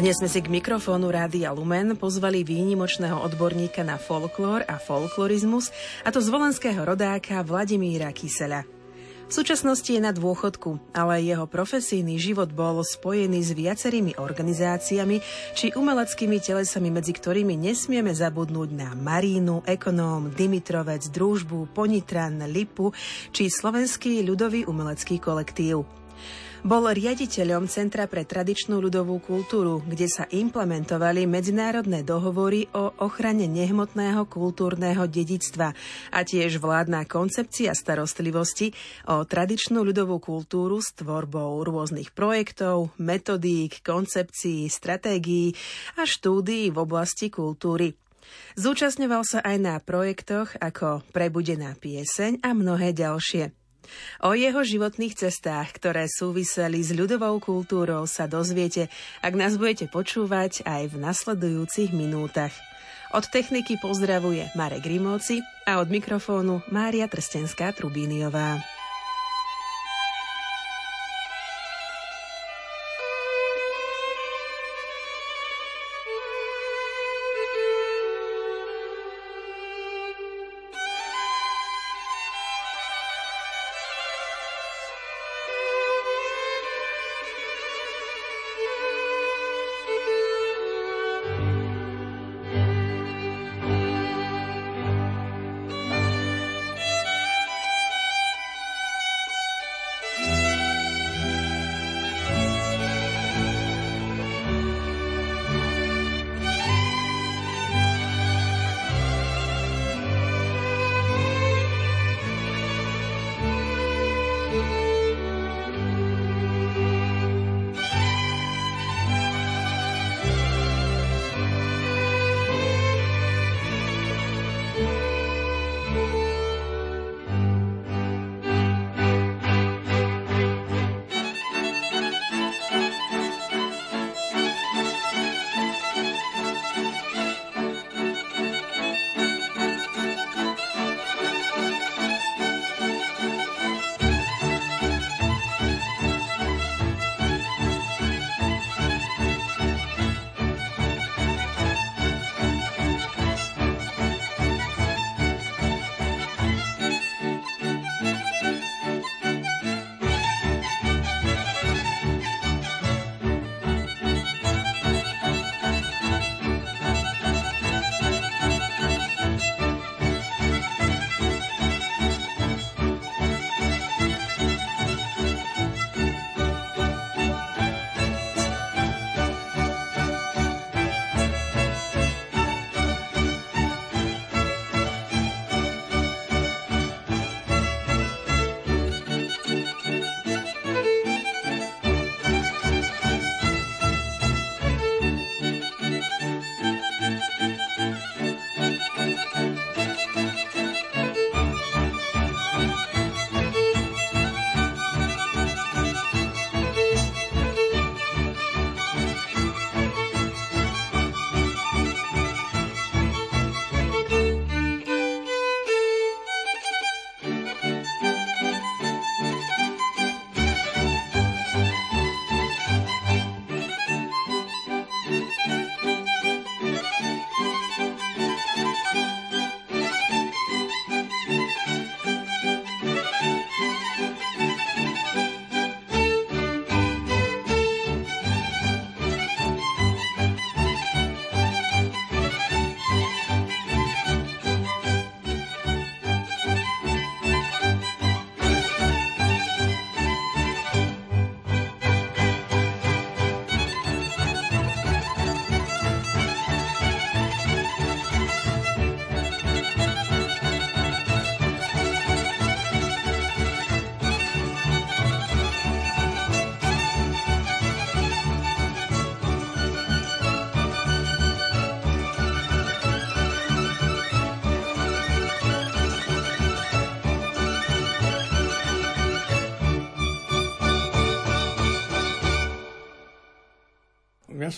Dnes sme si k mikrofónu Rádia Lumen pozvali výnimočného odborníka na folklór a folklorizmus, a to z volenského rodáka Vladimíra Kyseľa. V súčasnosti je na dôchodku, ale jeho profesijný život bol spojený s viacerými organizáciami či umeleckými telesami, medzi ktorými nesmieme zabudnúť na Marínu, Ekonóm, Dimitrovec, Družbu, Ponitran, Lipu či Slovenský ľudový umelecký kolektív. Bol riaditeľom Centra pre tradičnú ľudovú kultúru, kde sa implementovali medzinárodné dohovory o ochrane nehmotného kultúrneho dedictva a tiež vládna koncepcia starostlivosti o tradičnú ľudovú kultúru s tvorbou rôznych projektov, metodík, koncepcií, stratégií a štúdií v oblasti kultúry. Zúčastňoval sa aj na projektoch ako Prebudená pieseň a mnohé ďalšie. O jeho životných cestách, ktoré súviseli s ľudovou kultúrou, sa dozviete, ak nás budete počúvať aj v nasledujúcich minútach. Od techniky pozdravuje Marek Grimovci a od mikrofónu Mária Trstenská-Trubíniová.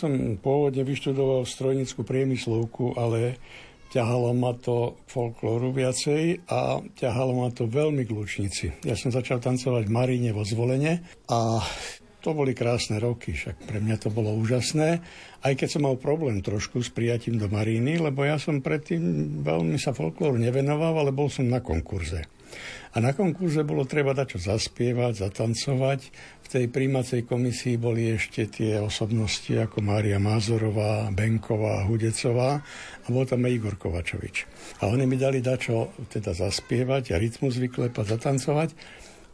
Som pôvodne vyštudoval strojnickú priemyslovku, ale ťahalo ma to folklóru viacej a ťahalo ma to veľmi k lučnici. Ja som začal tancovať v Maríne vo Zvolene a to boli krásne roky, však pre mňa to bolo úžasné, aj keď som mal problém trošku s prijatím do Maríny, lebo ja som predtým veľmi sa folklóru nevenoval, ale bol som na konkurze. A na konkurze bolo treba dať zaspievať, zatancovať. V tej príjmacej komisii boli ešte tie osobnosti ako Mária Mázorová, Benková, Hudecová a bol tam aj Igor Kovačovič. A oni mi dali dať čo teda zaspievať a rytmus vyklepať, zatancovať.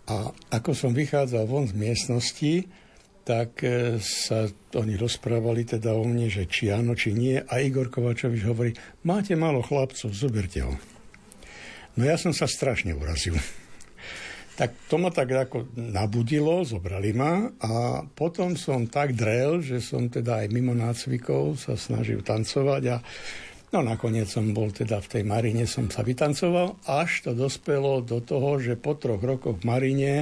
A ako som vychádzal von z miestnosti, tak e, sa oni rozprávali teda o mne, že či áno, či nie. A Igor Kovačovič hovorí, máte málo chlapcov, zoberte ho. No ja som sa strašne urazil. Tak to ma tak ako nabudilo, zobrali ma a potom som tak drel, že som teda aj mimo nácvikov sa snažil tancovať a no nakoniec som bol teda v tej Marine, som sa vytancoval, až to dospelo do toho, že po troch rokoch v Marine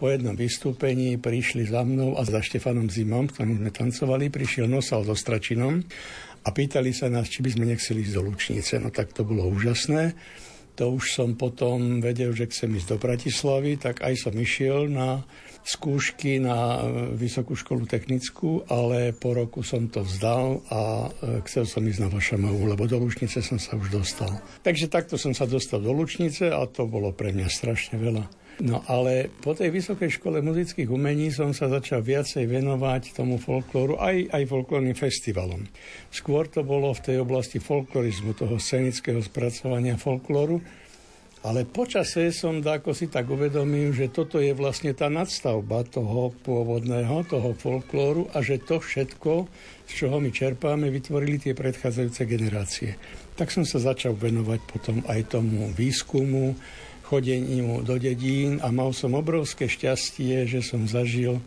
po jednom vystúpení prišli za mnou a za Štefanom Zimom, ktorým sme tancovali, prišiel Nosal so Stračinom a pýtali sa nás, či by sme nechceli ísť do Lučnice. No tak to bolo úžasné to už som potom vedel, že chcem ísť do Bratislavy, tak aj som išiel na skúšky na Vysokú školu technickú, ale po roku som to vzdal a e, chcel som ísť na Vašamavu, lebo do Lučnice som sa už dostal. Takže takto som sa dostal do Lučnice a to bolo pre mňa strašne veľa. No ale po tej Vysokej škole muzických umení som sa začal viacej venovať tomu folklóru, aj, aj folklórnym festivalom. Skôr to bolo v tej oblasti folklorizmu, toho scenického spracovania folklóru, ale počase som ako si tak uvedomil, že toto je vlastne tá nadstavba toho pôvodného, toho folklóru a že to všetko, z čoho my čerpáme, vytvorili tie predchádzajúce generácie. Tak som sa začal venovať potom aj tomu výskumu, chodeniu do dedín a mal som obrovské šťastie, že som zažil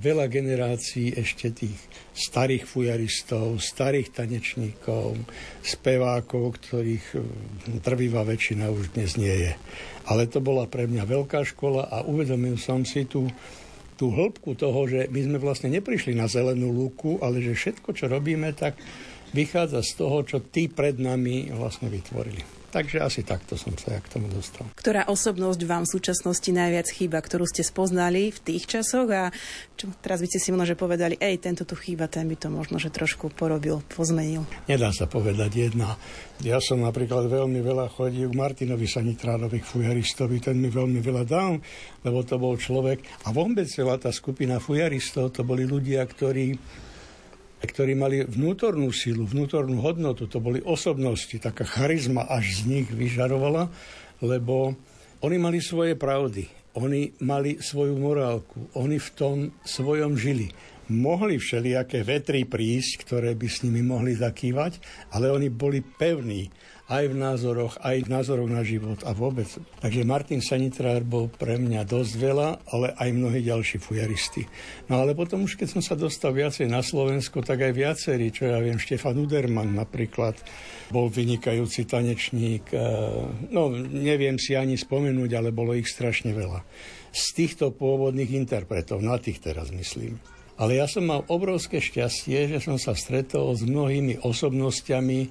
veľa generácií ešte tých starých fujaristov, starých tanečníkov, spevákov, ktorých trvivá hm, väčšina už dnes nie je. Ale to bola pre mňa veľká škola a uvedomil som si tú, tú hĺbku toho, že my sme vlastne neprišli na zelenú lúku, ale že všetko, čo robíme, tak vychádza z toho, čo tí pred nami vlastne vytvorili. Takže asi takto som sa ja k tomu dostal. Ktorá osobnosť vám v súčasnosti najviac chýba, ktorú ste spoznali v tých časoch a čo, teraz by ste si možno že povedali, ej, tento tu chýba, ten by to možno že trošku porobil, pozmenil. Nedá sa povedať jedna. Ja som napríklad veľmi veľa chodil k Martinovi Sanitránovi, k fujaristovi, ten mi veľmi veľa dal, lebo to bol človek. A vôbec celá tá skupina fujaristov, to boli ľudia, ktorí ktorí mali vnútornú silu, vnútornú hodnotu, to boli osobnosti, taká charizma až z nich vyžarovala, lebo oni mali svoje pravdy, oni mali svoju morálku, oni v tom svojom žili. Mohli všelijaké vetry prísť, ktoré by s nimi mohli zakývať, ale oni boli pevní aj v názoroch, aj v názoroch na život a vôbec. Takže Martin Sanitrár bol pre mňa dosť veľa, ale aj mnohí ďalší fujaristi. No ale potom už keď som sa dostal viacej na Slovensko, tak aj viacerí, čo ja viem, Štefan Uderman napríklad, bol vynikajúci tanečník. E, no, neviem si ani spomenúť, ale bolo ich strašne veľa. Z týchto pôvodných interpretov, na tých teraz myslím. Ale ja som mal obrovské šťastie, že som sa stretol s mnohými osobnostiami,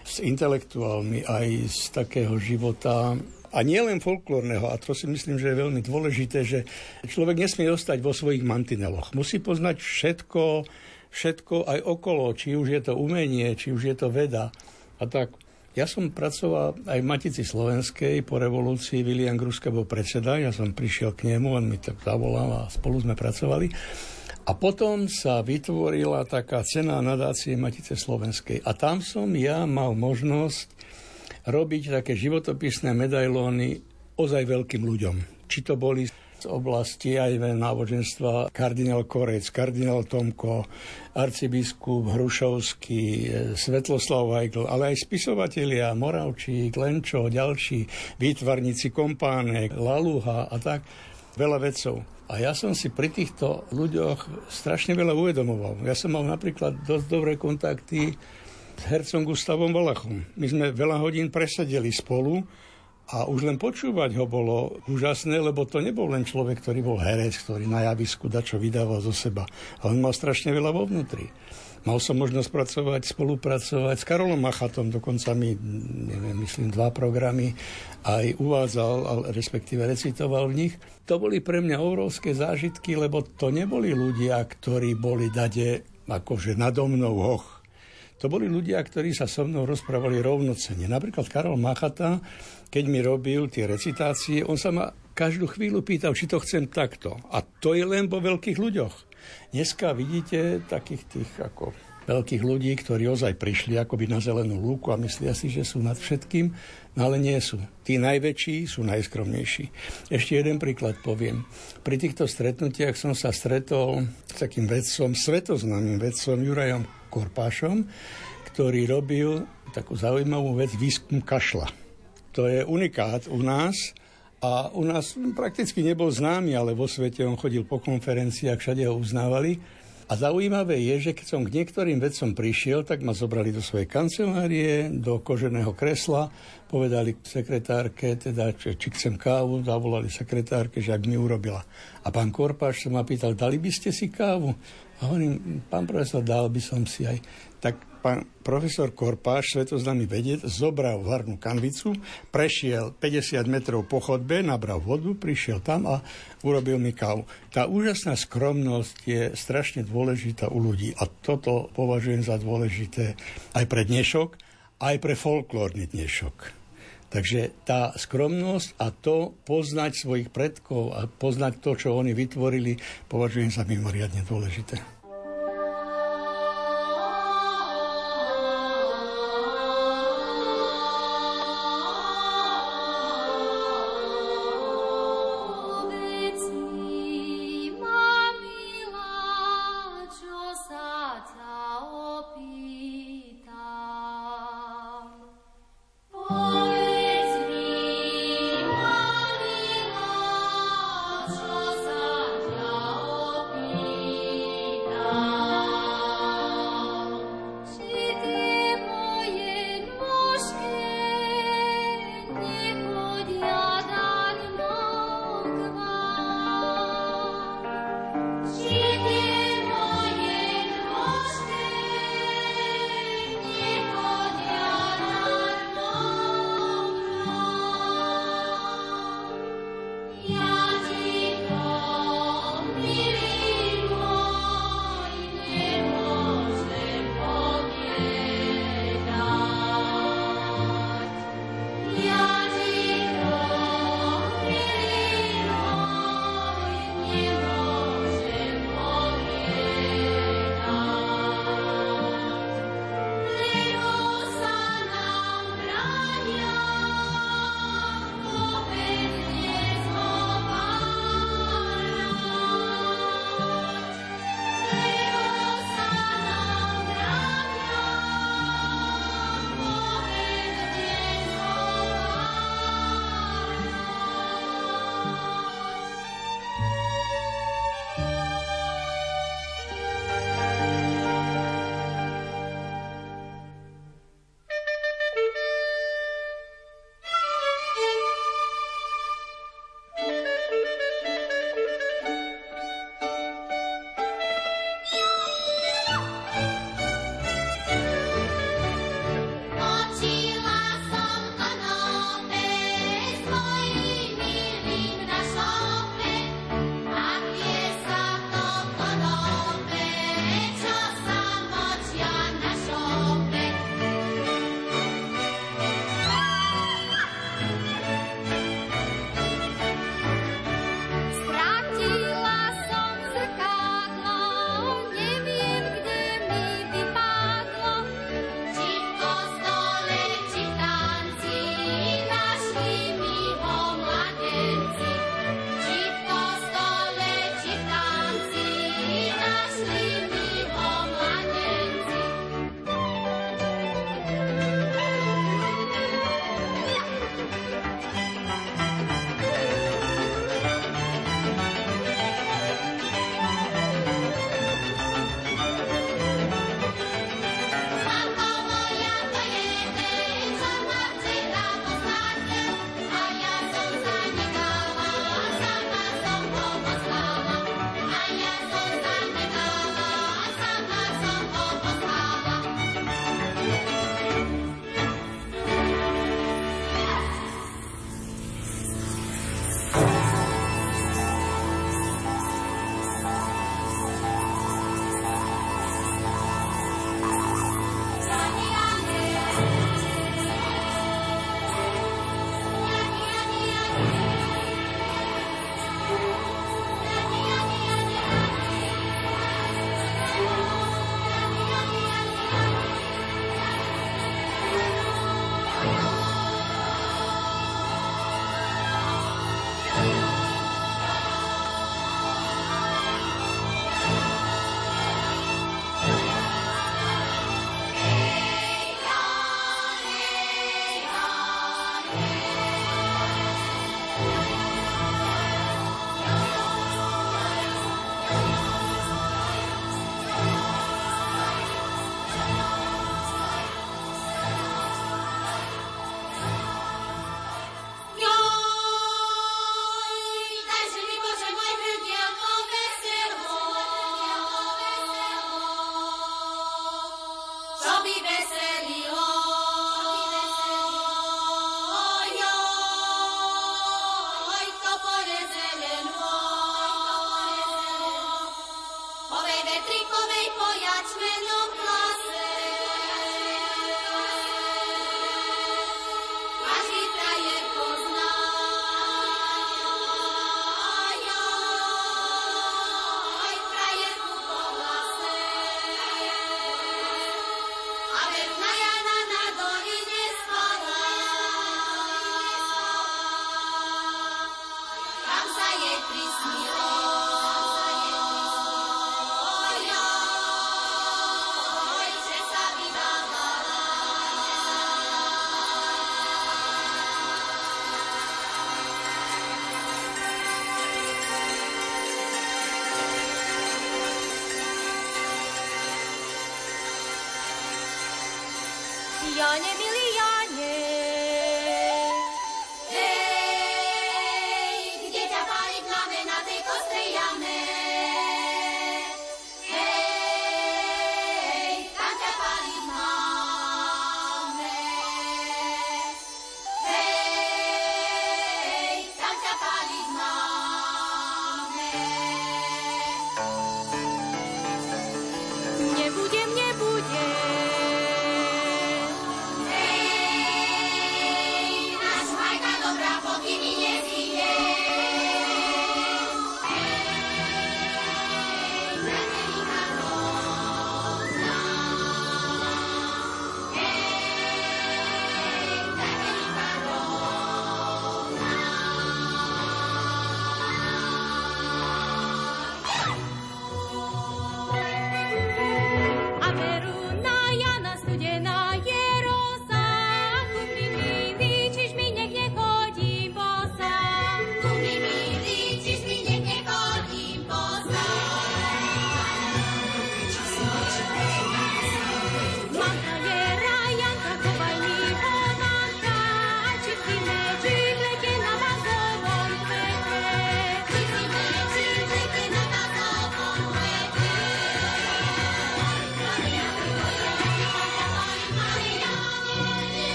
s intelektuálmi, aj z takého života a nie len folklórneho, a to si myslím, že je veľmi dôležité, že človek nesmie ostať vo svojich mantineloch. Musí poznať všetko, všetko aj okolo, či už je to umenie, či už je to veda. A tak ja som pracoval aj v Matici Slovenskej po revolúcii. William Gruska bol predseda, ja som prišiel k nemu, on mi tak zavolal a spolu sme pracovali. A potom sa vytvorila taká cena nadácie Matice Slovenskej. A tam som ja mal možnosť robiť také životopisné medailóny ozaj veľkým ľuďom. Či to boli z oblasti aj náboženstva kardinál Korec, kardinál Tomko, arcibiskup Hrušovský, Svetloslav Weigl, ale aj spisovatelia Moravčík, Lenčo, ďalší, výtvarníci Kompánek, Laluha a tak, veľa vedcov. A ja som si pri týchto ľuďoch strašne veľa uvedomoval. Ja som mal napríklad dosť dobré kontakty s hercom Gustavom Valachom. My sme veľa hodín presedeli spolu A už len počúvať ho bolo úžasné, lebo to nebol len človek, ktorý bol herec, ktorý na javisku dačo vydával zo seba. On mal strašne veľa vo vnútri. Mal som možnosť pracovať, spolupracovať s Karolom Machatom, dokonca mi, neviem, myslím, dva programy aj uvádzal, respektíve recitoval v nich. To boli pre mňa obrovské zážitky, lebo to neboli ľudia, ktorí boli dade akože nado mnou hoch. To boli ľudia, ktorí sa so mnou rozprávali rovnocene. Napríklad Karol Machata, keď mi robil tie recitácie, on sa ma každú chvíľu pýtal, či to chcem takto. A to je len po veľkých ľuďoch. Dneska vidíte takých tých ako veľkých ľudí, ktorí ozaj prišli akoby na zelenú lúku a myslia si, že sú nad všetkým, no ale nie sú. Tí najväčší sú najskromnejší. Ešte jeden príklad poviem. Pri týchto stretnutiach som sa stretol s takým vedcom, svetoznámym vedcom Jurajom Korpášom, ktorý robil takú zaujímavú vec výskum kašla. To je unikát u nás, a u nás prakticky nebol známy, ale vo svete on chodil po konferenciách, všade ho uznávali. A zaujímavé je, že keď som k niektorým vedcom prišiel, tak ma zobrali do svojej kancelárie, do koženého kresla, povedali sekretárke, teda, či, či chcem kávu, zavolali sekretárke, že ak mi urobila. A pán Korpáš sa ma pýtal, dali by ste si kávu? A hovorím, pán profesor, dal by som si aj. Tak pán profesor Korpáš, svetoznámy vedec, zobral varnú kanvicu, prešiel 50 metrov po chodbe, nabral vodu, prišiel tam a urobil mi kávu. Tá úžasná skromnosť je strašne dôležitá u ľudí a toto považujem za dôležité aj pre dnešok, aj pre folklórny dnešok. Takže tá skromnosť a to poznať svojich predkov a poznať to, čo oni vytvorili, považujem za mimoriadne dôležité.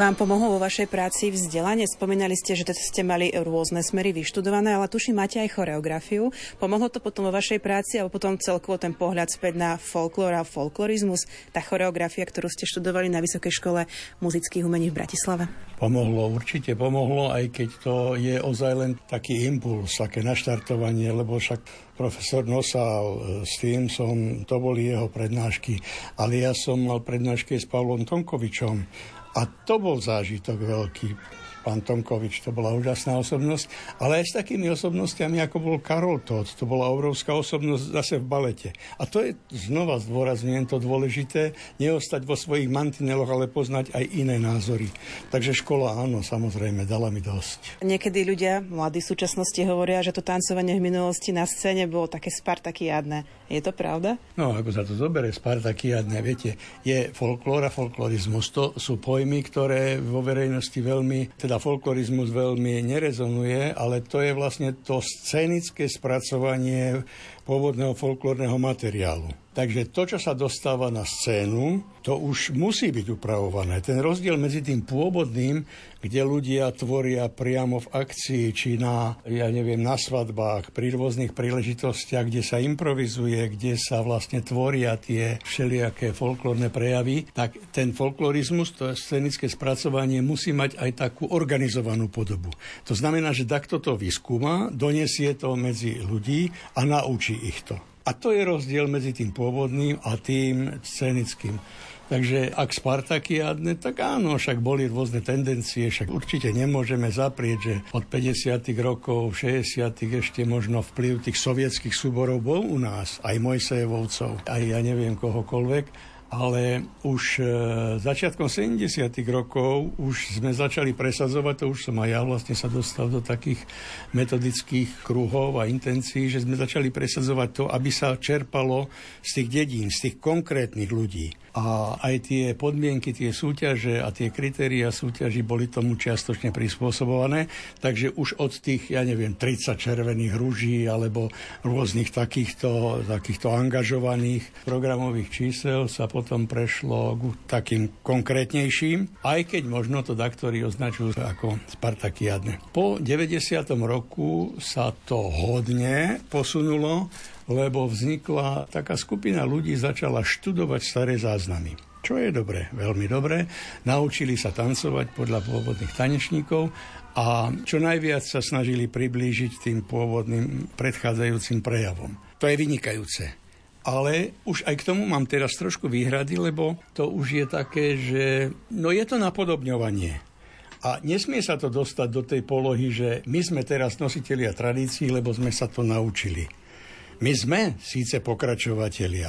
Vám pomohlo vo vašej práci vzdelanie? Spomínali ste, že ste mali rôzne smery vyštudované, ale tuším, máte aj choreografiu. Pomohlo to potom vo vašej práci, alebo potom celkovo ten pohľad späť na folklór a folklorizmus, tá choreografia, ktorú ste študovali na Vysokej škole muzických umení v Bratislave? Pomohlo, určite pomohlo, aj keď to je ozaj len taký impuls, také naštartovanie, lebo však profesor Nosal, e, s tým som, to boli jeho prednášky, ale ja som mal prednášky s Pavlom Tomkovičom a to bol zážitok veľký pán Tomkovič, to bola úžasná osobnosť, ale aj s takými osobnostiami, ako bol Karol Todd, to bola obrovská osobnosť zase v balete. A to je znova zdôrazňujem to dôležité, neostať vo svojich mantineloch, ale poznať aj iné názory. Takže škola, áno, samozrejme, dala mi dosť. Niekedy ľudia, mladí v súčasnosti hovoria, že to tancovanie v minulosti na scéne bolo také spartakiádne. Je to pravda? No, ako sa to zoberie, spartakiádne, viete, je folklór a folklorizmus. To sú pojmy, ktoré vo verejnosti veľmi, teda folklorizmus veľmi nerezonuje, ale to je vlastne to scénické spracovanie pôvodného folklórneho materiálu. Takže to, čo sa dostáva na scénu, to už musí byť upravované. Ten rozdiel medzi tým pôvodným, kde ľudia tvoria priamo v akcii, či na, ja neviem, na svadbách, pri rôznych príležitostiach, kde sa improvizuje, kde sa vlastne tvoria tie všelijaké folklórne prejavy, tak ten folklorizmus, to scenické spracovanie, musí mať aj takú organizovanú podobu. To znamená, že takto to vyskúma, donesie to medzi ľudí a naučí ich to. A to je rozdiel medzi tým pôvodným a tým scenickým. Takže ak Spartakiadne, tak áno, však boli rôzne tendencie, však určite nemôžeme zaprieť, že od 50. rokov, 60. ešte možno vplyv tých sovietských súborov bol u nás, aj Mojsejevovcov, aj ja neviem kohokoľvek, ale už e, začiatkom 70. rokov už sme začali presadzovať, to už som aj ja vlastne sa dostal do takých metodických kruhov a intencií, že sme začali presadzovať to, aby sa čerpalo z tých dedín, z tých konkrétnych ľudí a aj tie podmienky, tie súťaže a tie kritéria súťaži boli tomu čiastočne prispôsobované, takže už od tých, ja neviem, 30 červených rúží alebo rôznych takýchto, takýchto angažovaných programových čísel sa potom prešlo k takým konkrétnejším, aj keď možno to daktori označujú ako Spartakiadne. Po 90. roku sa to hodne posunulo lebo vznikla taká skupina ľudí, začala študovať staré záznamy. Čo je dobre, veľmi dobre. Naučili sa tancovať podľa pôvodných tanečníkov a čo najviac sa snažili priblížiť tým pôvodným predchádzajúcim prejavom. To je vynikajúce. Ale už aj k tomu mám teraz trošku výhrady, lebo to už je také, že no je to napodobňovanie. A nesmie sa to dostať do tej polohy, že my sme teraz nositelia tradícií, lebo sme sa to naučili. My sme síce pokračovatelia,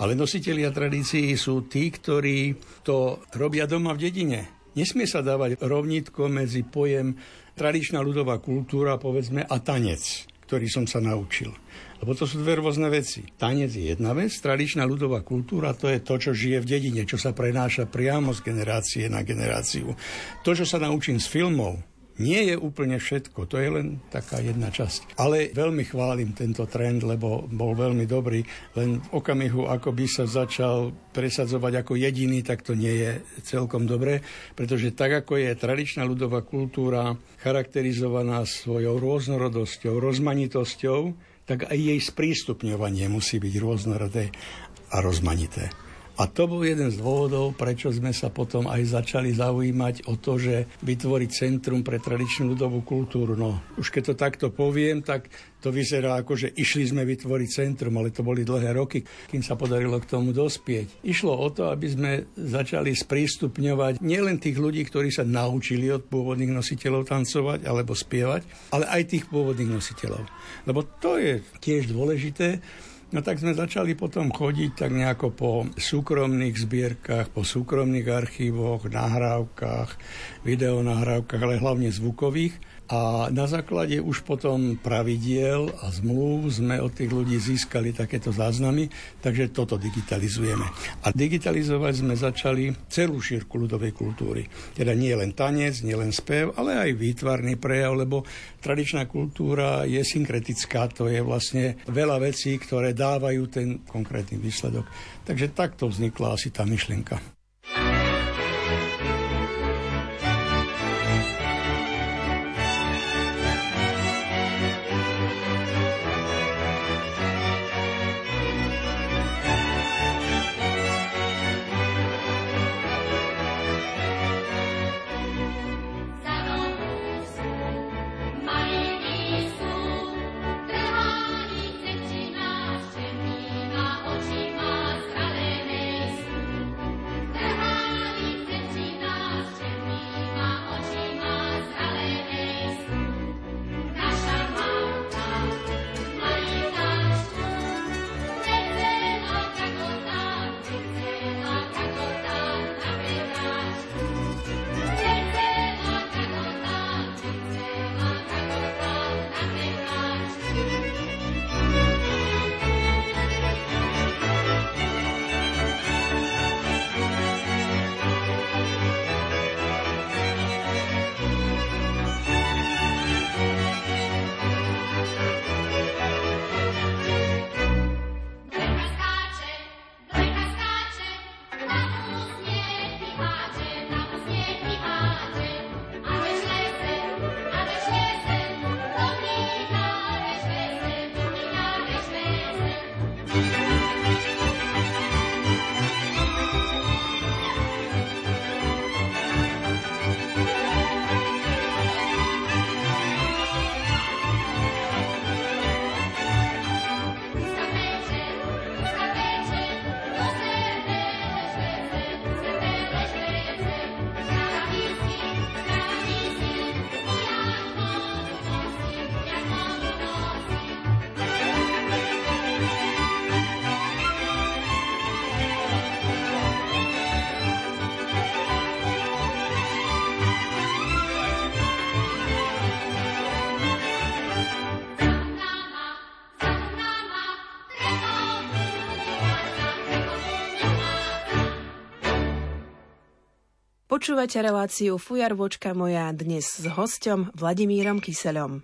ale nositelia tradícií sú tí, ktorí to robia doma v dedine. Nesmie sa dávať rovnítko medzi pojem tradičná ľudová kultúra, povedzme, a tanec, ktorý som sa naučil. Lebo to sú dve rôzne veci. Tanec je jedna vec, tradičná ľudová kultúra to je to, čo žije v dedine, čo sa prenáša priamo z generácie na generáciu. To, čo sa naučím z filmov, nie je úplne všetko, to je len taká jedna časť. Ale veľmi chválim tento trend, lebo bol veľmi dobrý. Len v okamihu, ako by sa začal presadzovať ako jediný, tak to nie je celkom dobré, pretože tak, ako je tradičná ľudová kultúra charakterizovaná svojou rôznorodosťou, rozmanitosťou, tak aj jej sprístupňovanie musí byť rôznorodé a rozmanité. A to bol jeden z dôvodov, prečo sme sa potom aj začali zaujímať o to, že vytvoriť centrum pre tradičnú ľudovú kultúru. No, už keď to takto poviem, tak to vyzerá ako, že išli sme vytvoriť centrum, ale to boli dlhé roky, kým sa podarilo k tomu dospieť. Išlo o to, aby sme začali sprístupňovať nielen tých ľudí, ktorí sa naučili od pôvodných nositeľov tancovať alebo spievať, ale aj tých pôvodných nositeľov. Lebo to je tiež dôležité, No tak sme začali potom chodiť tak nejako po súkromných zbierkach, po súkromných archívoch, nahrávkach, videonahrávkach, ale hlavne zvukových a na základe už potom pravidiel a zmluv sme od tých ľudí získali takéto záznamy, takže toto digitalizujeme. A digitalizovať sme začali celú šírku ľudovej kultúry. Teda nie len tanec, nie len spev, ale aj výtvarný prejav, lebo tradičná kultúra je synkretická, to je vlastne veľa vecí, ktoré dávajú ten konkrétny výsledok. Takže takto vznikla asi tá myšlienka. Počúvate reláciu Fujarvočka moja dnes s hostom Vladimírom Kyselom.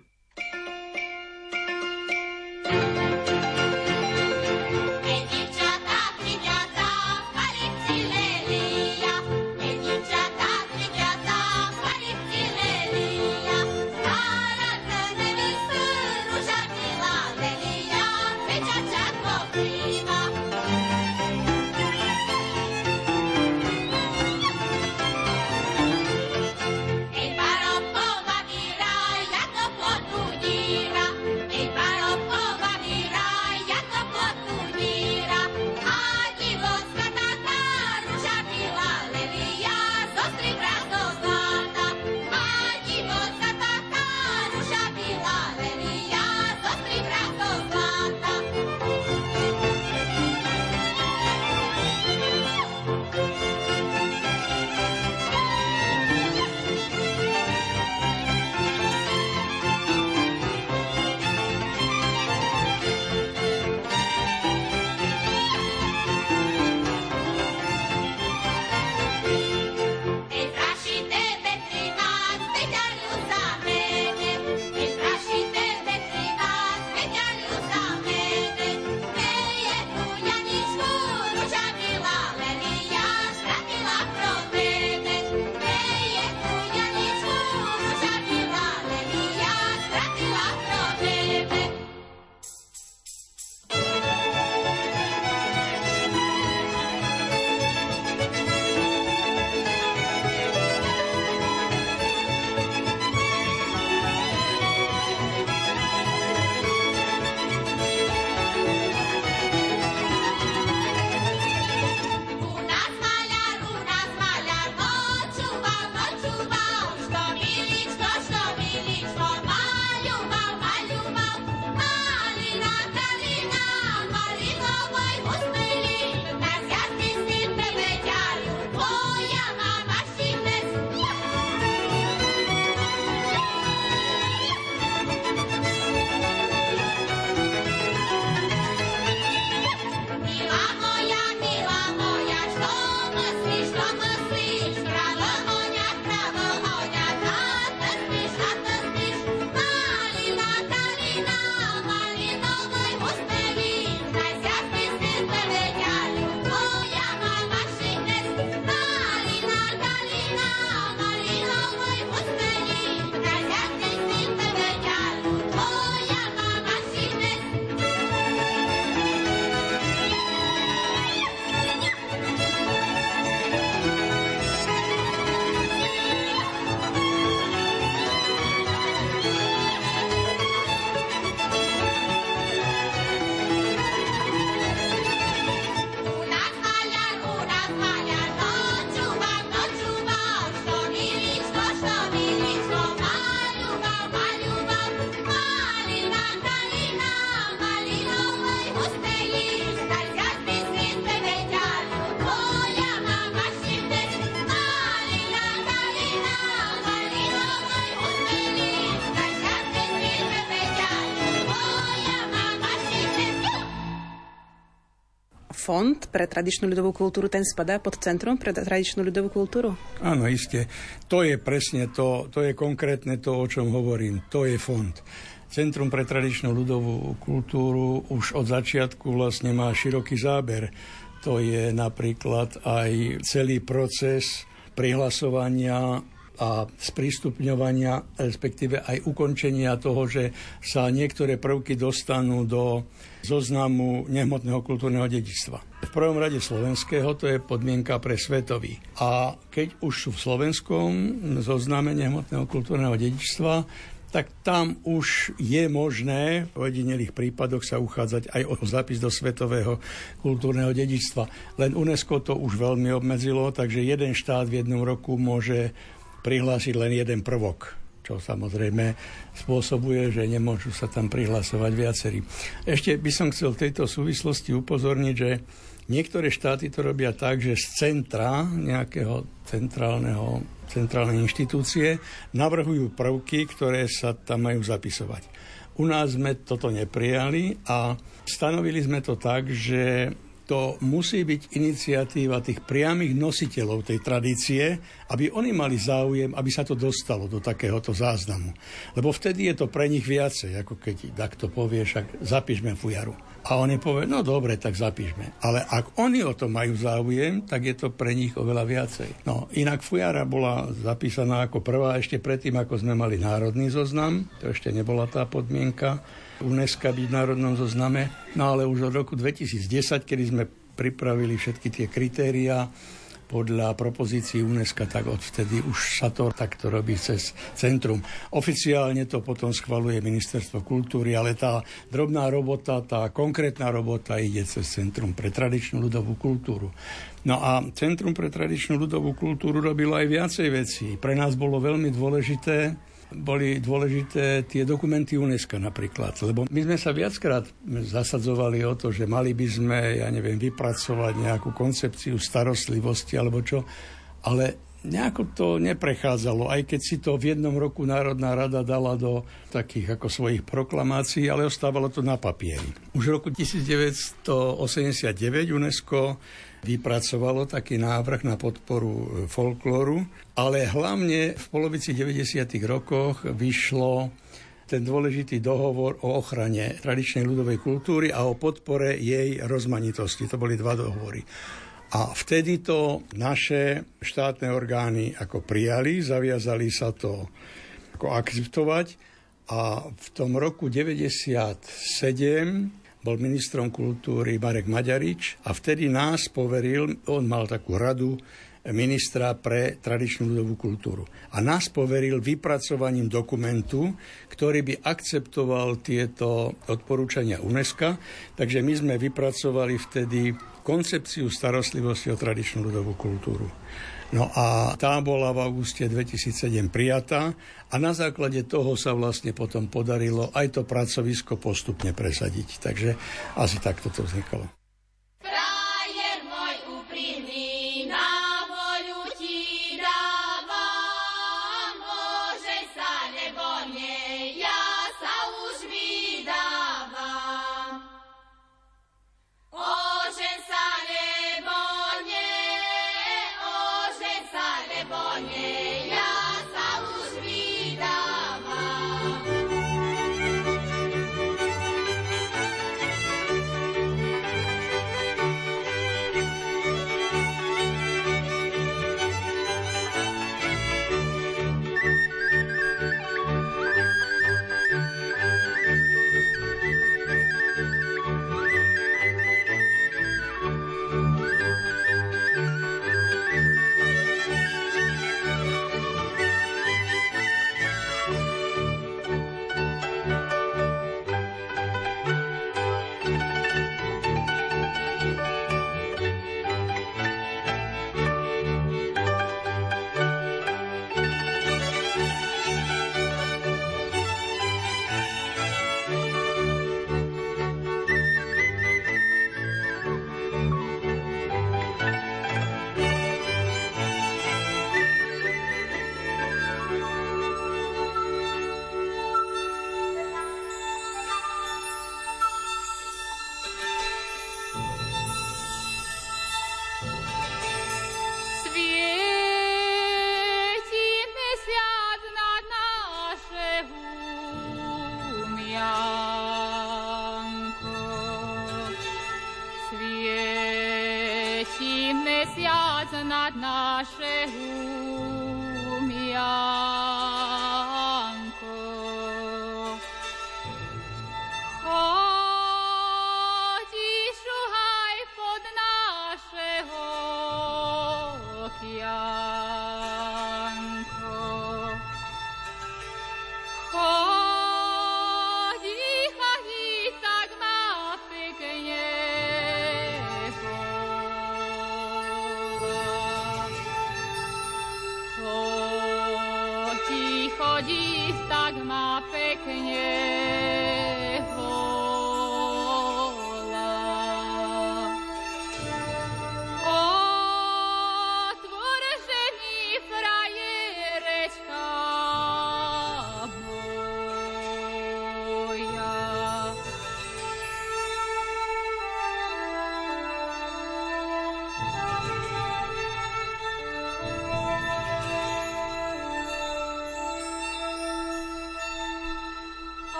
Fond pre tradičnú ľudovú kultúru, ten spadá pod Centrum pre tradičnú ľudovú kultúru? Áno, iste. To je presne to, to je konkrétne to, o čom hovorím. To je fond. Centrum pre tradičnú ľudovú kultúru už od začiatku vlastne má široký záber. To je napríklad aj celý proces prihlasovania a sprístupňovania, respektíve aj ukončenia toho, že sa niektoré prvky dostanú do zoznamu nehmotného kultúrneho dedičstva. V prvom rade slovenského to je podmienka pre svetový. A keď už sú v slovenskom zozname nehmotného kultúrneho dedičstva, tak tam už je možné v ojedinelých prípadoch sa uchádzať aj o zápis do svetového kultúrneho dedičstva. Len UNESCO to už veľmi obmedzilo, takže jeden štát v jednom roku môže prihlásiť len jeden prvok čo samozrejme spôsobuje, že nemôžu sa tam prihlasovať viacerí. Ešte by som chcel v tejto súvislosti upozorniť, že niektoré štáty to robia tak, že z centra nejakého centrálneho, centrálnej inštitúcie navrhujú prvky, ktoré sa tam majú zapisovať. U nás sme toto neprijali a stanovili sme to tak, že to musí byť iniciatíva tých priamých nositeľov tej tradície, aby oni mali záujem, aby sa to dostalo do takéhoto záznamu. Lebo vtedy je to pre nich viacej, ako keď takto povie, však zapíšme fujaru. A oni povie, no dobre, tak zapíšme. Ale ak oni o to majú záujem, tak je to pre nich oveľa viacej. No, inak fujara bola zapísaná ako prvá ešte predtým, ako sme mali národný zoznam. To ešte nebola tá podmienka UNESCO byť v národnom zozname. No ale už od roku 2010, kedy sme pripravili všetky tie kritériá, podľa propozícií UNESCO, tak odvtedy už sa to takto robí cez centrum. Oficiálne to potom schvaluje Ministerstvo kultúry, ale tá drobná robota, tá konkrétna robota ide cez Centrum pre tradičnú ľudovú kultúru. No a Centrum pre tradičnú ľudovú kultúru robilo aj viacej vecí. Pre nás bolo veľmi dôležité, boli dôležité tie dokumenty UNESCO napríklad, lebo my sme sa viackrát zasadzovali o to, že mali by sme, ja neviem, vypracovať nejakú koncepciu starostlivosti alebo čo, ale nejako to neprechádzalo, aj keď si to v jednom roku Národná rada dala do takých ako svojich proklamácií, ale ostávalo to na papieri. Už v roku 1989 UNESCO vypracovalo taký návrh na podporu e, folklóru, ale hlavne v polovici 90. rokoch vyšlo ten dôležitý dohovor o ochrane tradičnej ľudovej kultúry a o podpore jej rozmanitosti. To boli dva dohovory. A vtedy to naše štátne orgány ako prijali, zaviazali sa to ako akceptovať a v tom roku 97 bol ministrom kultúry Marek Maďarič a vtedy nás poveril, on mal takú radu ministra pre tradičnú ľudovú kultúru. A nás poveril vypracovaním dokumentu, ktorý by akceptoval tieto odporúčania UNESCO. Takže my sme vypracovali vtedy koncepciu starostlivosti o tradičnú ľudovú kultúru. No a tá bola v auguste 2007 prijatá a na základe toho sa vlastne potom podarilo aj to pracovisko postupne presadiť. Takže asi takto to vznikalo.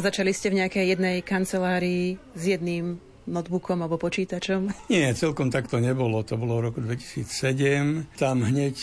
Začali ste v nejakej jednej kancelárii s jedným notebookom alebo počítačom? Nie, celkom tak to nebolo. To bolo v roku 2007. Tam hneď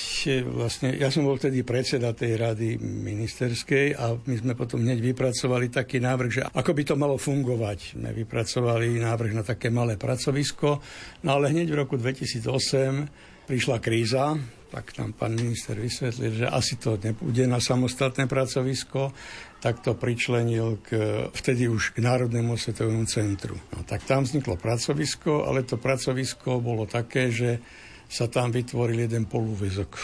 vlastne, ja som bol vtedy predseda tej rady ministerskej a my sme potom hneď vypracovali taký návrh, že ako by to malo fungovať. My vypracovali návrh na také malé pracovisko, no ale hneď v roku 2008 prišla kríza, tak tam pán minister vysvetlil, že asi to nebude na samostatné pracovisko, tak to pričlenil k, vtedy už k Národnému svetovému centru. No, tak tam vzniklo pracovisko, ale to pracovisko bolo také, že sa tam vytvoril jeden polúvezok.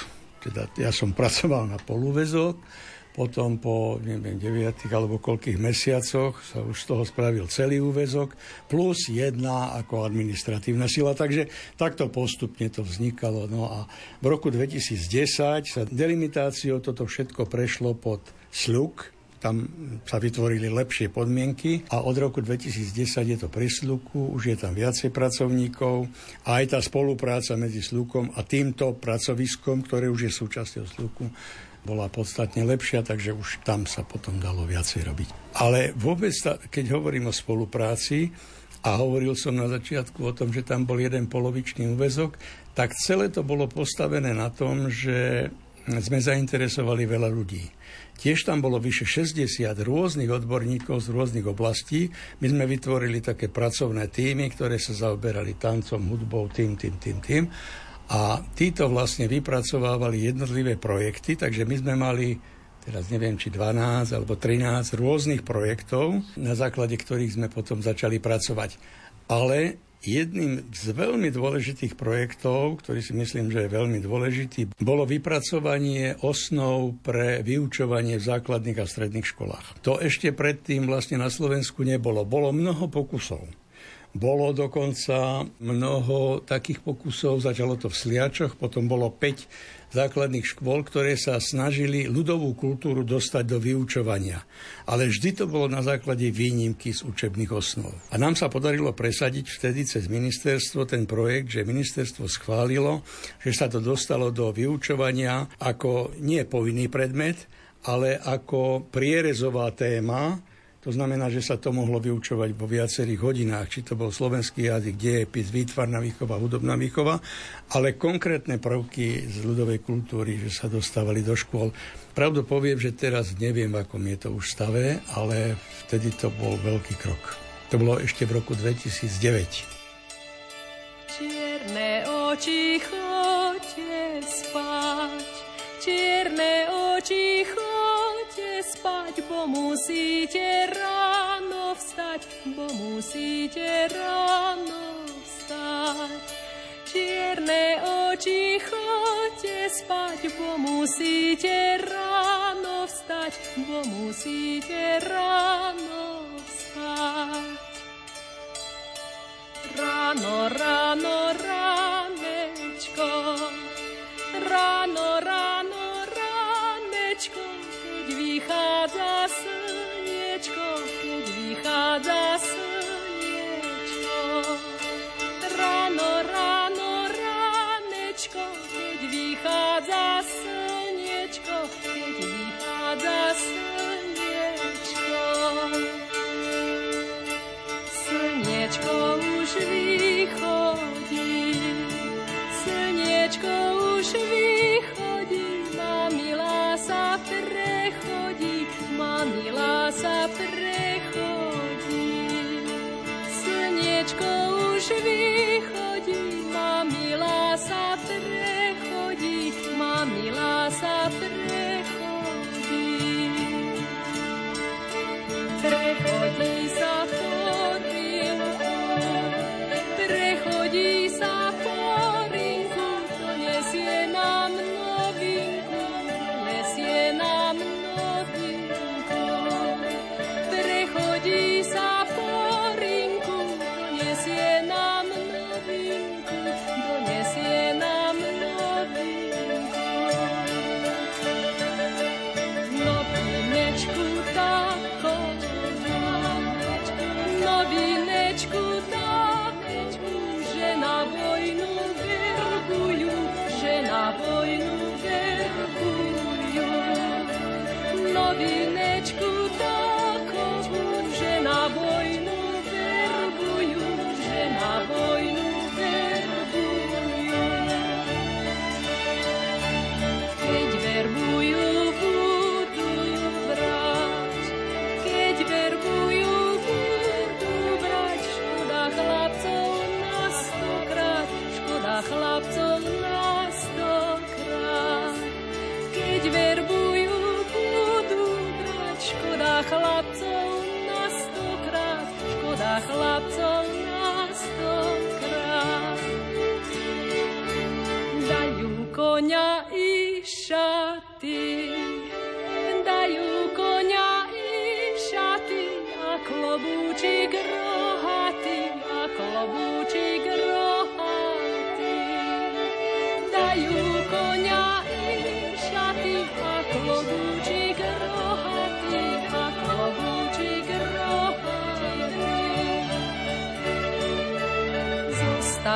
Teda ja som pracoval na polúvezok, potom po, neviem, 9 alebo koľkých mesiacoch sa už z toho spravil celý úvezok, plus jedna ako administratívna sila. Takže takto postupne to vznikalo. No a v roku 2010 sa delimitáciou toto všetko prešlo pod SLUK, tam sa vytvorili lepšie podmienky a od roku 2010 je to pri Sluku, už je tam viacej pracovníkov a aj tá spolupráca medzi Slukom a týmto pracoviskom, ktoré už je súčasťou Sluku, bola podstatne lepšia, takže už tam sa potom dalo viacej robiť. Ale vôbec, keď hovorím o spolupráci, a hovoril som na začiatku o tom, že tam bol jeden polovičný úvezok, tak celé to bolo postavené na tom, že sme zainteresovali veľa ľudí. Tiež tam bolo vyše 60 rôznych odborníkov z rôznych oblastí. My sme vytvorili také pracovné týmy, ktoré sa zaoberali tancom, hudbou, tým, tým, tým, tým. A títo vlastne vypracovávali jednotlivé projekty, takže my sme mali teraz neviem, či 12 alebo 13 rôznych projektov, na základe ktorých sme potom začali pracovať. Ale Jedným z veľmi dôležitých projektov, ktorý si myslím, že je veľmi dôležitý, bolo vypracovanie osnov pre vyučovanie v základných a stredných školách. To ešte predtým vlastne na Slovensku nebolo. Bolo mnoho pokusov. Bolo dokonca mnoho takých pokusov, začalo to v Sliačoch, potom bolo 5 základných škôl, ktoré sa snažili ľudovú kultúru dostať do vyučovania. Ale vždy to bolo na základe výnimky z učebných osnov. A nám sa podarilo presadiť vtedy cez ministerstvo ten projekt, že ministerstvo schválilo, že sa to dostalo do vyučovania ako nie povinný predmet, ale ako prierezová téma, to znamená, že sa to mohlo vyučovať vo viacerých hodinách, či to bol slovenský jazyk, dejepis, výtvarná výchova, hudobná výchova, ale konkrétne prvky z ľudovej kultúry, že sa dostávali do škôl. Pravdu poviem, že teraz neviem, akom je to už stave, ale vtedy to bol veľký krok. To bolo ešte v roku 2009. Čierne oči, chodte spať, čierne oči, chodte spať, bo musíte ráno vstať, bo musíte ráno vstať. Čierne oči, chodte spať, bo musíte ráno vstať, bo musíte ráno vstať. Ráno, ráno, keď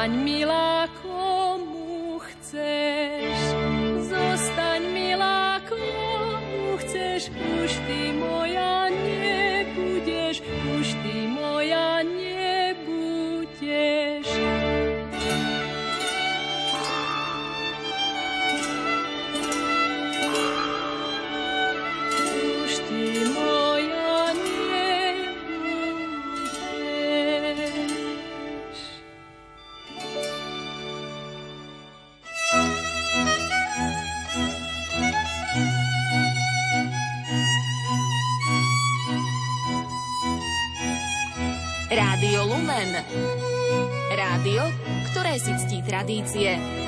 And milá. Ctí tradície.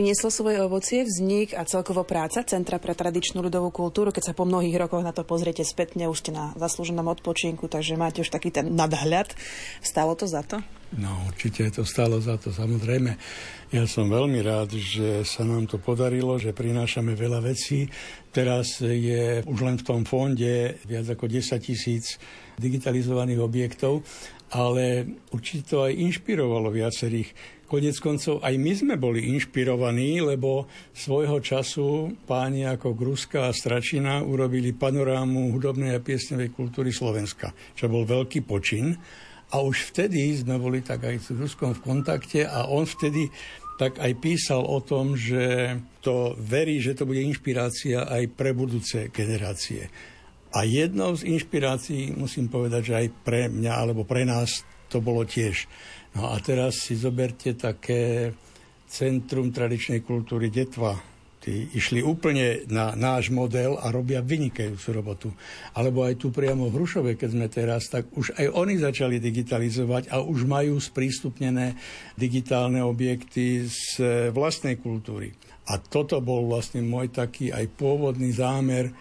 Prinieslo svoje ovocie vznik a celkovo práca Centra pre tradičnú ľudovú kultúru, keď sa po mnohých rokoch na to pozriete spätne, už ste na zaslúženom odpočinku, takže máte už taký ten nadhľad. Stalo to za to? No, určite to stalo za to, samozrejme. Ja som veľmi rád, že sa nám to podarilo, že prinášame veľa vecí. Teraz je už len v tom fonde viac ako 10 tisíc digitalizovaných objektov, ale určite to aj inšpirovalo viacerých Konec koncov aj my sme boli inšpirovaní, lebo svojho času páni ako Gruska a Stračina urobili panorámu hudobnej a piesňovej kultúry Slovenska, čo bol veľký počin. A už vtedy sme boli tak aj s Gruskom v kontakte a on vtedy tak aj písal o tom, že to verí, že to bude inšpirácia aj pre budúce generácie. A jednou z inšpirácií, musím povedať, že aj pre mňa alebo pre nás to bolo tiež No a teraz si zoberte také Centrum tradičnej kultúry Detva. Tí išli úplne na náš model a robia vynikajúcu robotu. Alebo aj tu priamo v Hrušove, keď sme teraz, tak už aj oni začali digitalizovať a už majú sprístupnené digitálne objekty z vlastnej kultúry. A toto bol vlastne môj taký aj pôvodný zámer,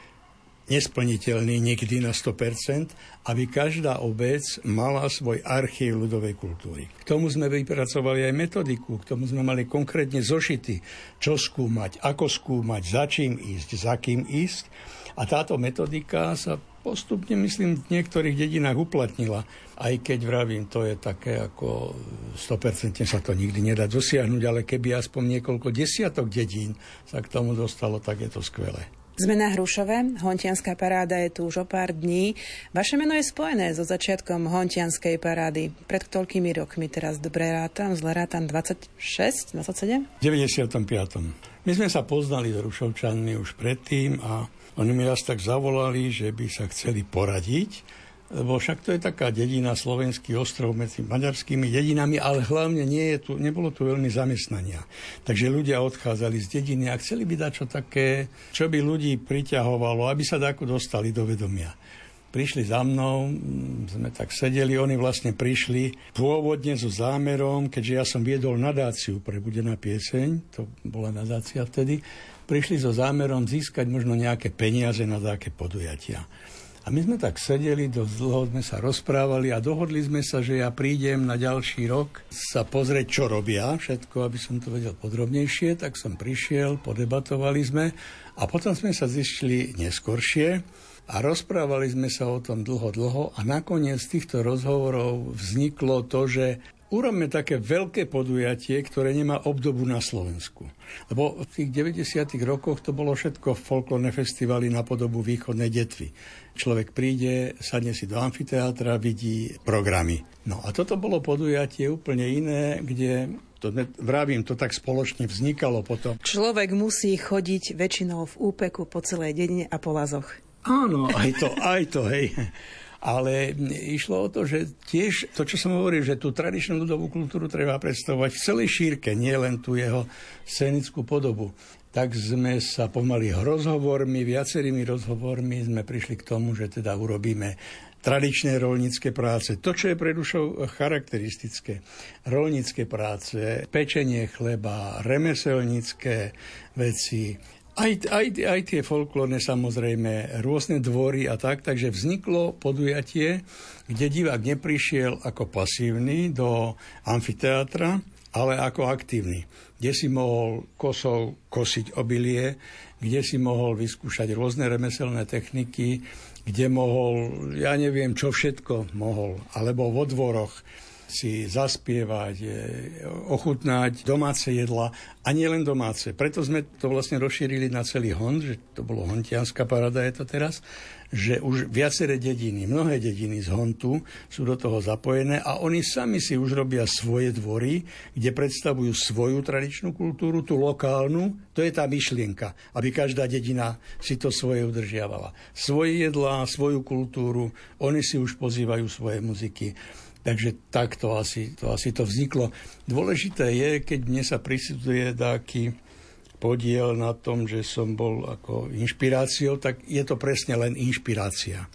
nesplniteľný nikdy na 100%, aby každá obec mala svoj archív ľudovej kultúry. K tomu sme vypracovali aj metodiku, k tomu sme mali konkrétne zošity, čo skúmať, ako skúmať, za čím ísť, za kým ísť. A táto metodika sa postupne, myslím, v niektorých dedinách uplatnila. Aj keď vravím, to je také ako 100% sa to nikdy nedá dosiahnuť, ale keby aspoň niekoľko desiatok dedín sa k tomu dostalo, tak je to skvelé. Sme na Hrušove, Hontianská paráda je tu už o pár dní. Vaše meno je spojené so začiatkom Hontianskej parády. Pred toľkými rokmi teraz dobre rátam, zle rátam 26, 27? 95. My sme sa poznali s Hrušovčanmi už predtým a oni mi raz tak zavolali, že by sa chceli poradiť lebo však to je taká dedina, slovenský ostrov medzi maďarskými dedinami, ale hlavne nie je tu, nebolo tu veľmi zamestnania. Takže ľudia odchádzali z dediny a chceli by dať čo také, čo by ľudí priťahovalo, aby sa tako dostali do vedomia. Prišli za mnou, sme tak sedeli, oni vlastne prišli pôvodne so zámerom, keďže ja som viedol nadáciu pre Budená pieseň, to bola nadácia vtedy, prišli so zámerom získať možno nejaké peniaze na také podujatia. A my sme tak sedeli, dosť dlho sme sa rozprávali a dohodli sme sa, že ja prídem na ďalší rok sa pozrieť, čo robia, všetko, aby som to vedel podrobnejšie, tak som prišiel, podebatovali sme a potom sme sa zišli neskoršie a rozprávali sme sa o tom dlho, dlho a nakoniec z týchto rozhovorov vzniklo to, že urobme také veľké podujatie, ktoré nemá obdobu na Slovensku. Lebo v tých 90. rokoch to bolo všetko folklórne festivaly na podobu východnej detvy. Človek príde, sadne si do amfiteátra, vidí programy. No a toto bolo podujatie úplne iné, kde to, vravím, to tak spoločne vznikalo potom. Človek musí chodiť väčšinou v úpeku po celej dedine a po lazoch. Áno, aj to, aj to, hej. Ale išlo o to, že tiež to, čo som hovoril, že tú tradičnú ľudovú kultúru treba predstavovať v celej šírke, nie len tú jeho scenickú podobu. Tak sme sa pomaly rozhovormi, viacerými rozhovormi sme prišli k tomu, že teda urobíme tradičné rolnícke práce. To, čo je pre dušou charakteristické. Rolnícke práce, pečenie chleba, remeselnícke veci, aj, aj, aj tie folklórne samozrejme, rôzne dvory a tak, takže vzniklo podujatie, kde divák neprišiel ako pasívny do amfiteátra, ale ako aktívny, kde si mohol kosou kosiť obilie, kde si mohol vyskúšať rôzne remeselné techniky, kde mohol, ja neviem, čo všetko mohol, alebo vo dvoroch si zaspievať, ochutnať domáce jedla a nie len domáce. Preto sme to vlastne rozšírili na celý Hond, že to bolo Hontianská parada je to teraz, že už viaceré dediny, mnohé dediny z Hontu sú do toho zapojené a oni sami si už robia svoje dvory, kde predstavujú svoju tradičnú kultúru, tú lokálnu. To je tá myšlienka, aby každá dedina si to svoje udržiavala. Svoje jedlá, svoju kultúru, oni si už pozývajú svoje muziky. Takže takto asi to, asi to vzniklo. Dôležité je, keď mne sa prisudzuje taký podiel na tom, že som bol ako inšpiráciou, tak je to presne len inšpirácia.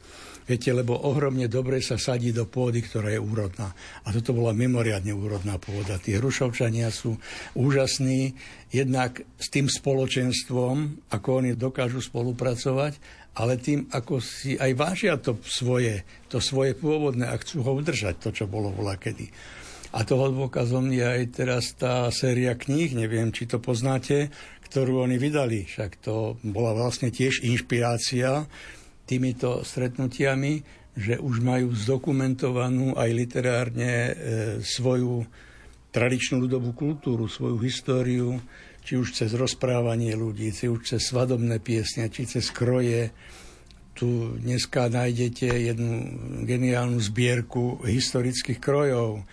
Viete, lebo ohromne dobre sa sadí do pôdy, ktorá je úrodná. A toto bola mimoriadne úrodná pôda. Tí hrušovčania sú úžasní, jednak s tým spoločenstvom, ako oni dokážu spolupracovať, ale tým, ako si aj vážia to svoje, to svoje pôvodné a chcú ho udržať, to, čo bolo voľa kedy. A toho dôkazom je aj teraz tá séria kníh, neviem, či to poznáte, ktorú oni vydali. Však to bola vlastne tiež inšpirácia týmito stretnutiami, že už majú zdokumentovanú aj literárne e, svoju tradičnú ľudovú kultúru, svoju históriu, či už cez rozprávanie ľudí, či už cez svadobné piesne, či cez kroje. Tu dneska nájdete jednu geniálnu zbierku historických krojov,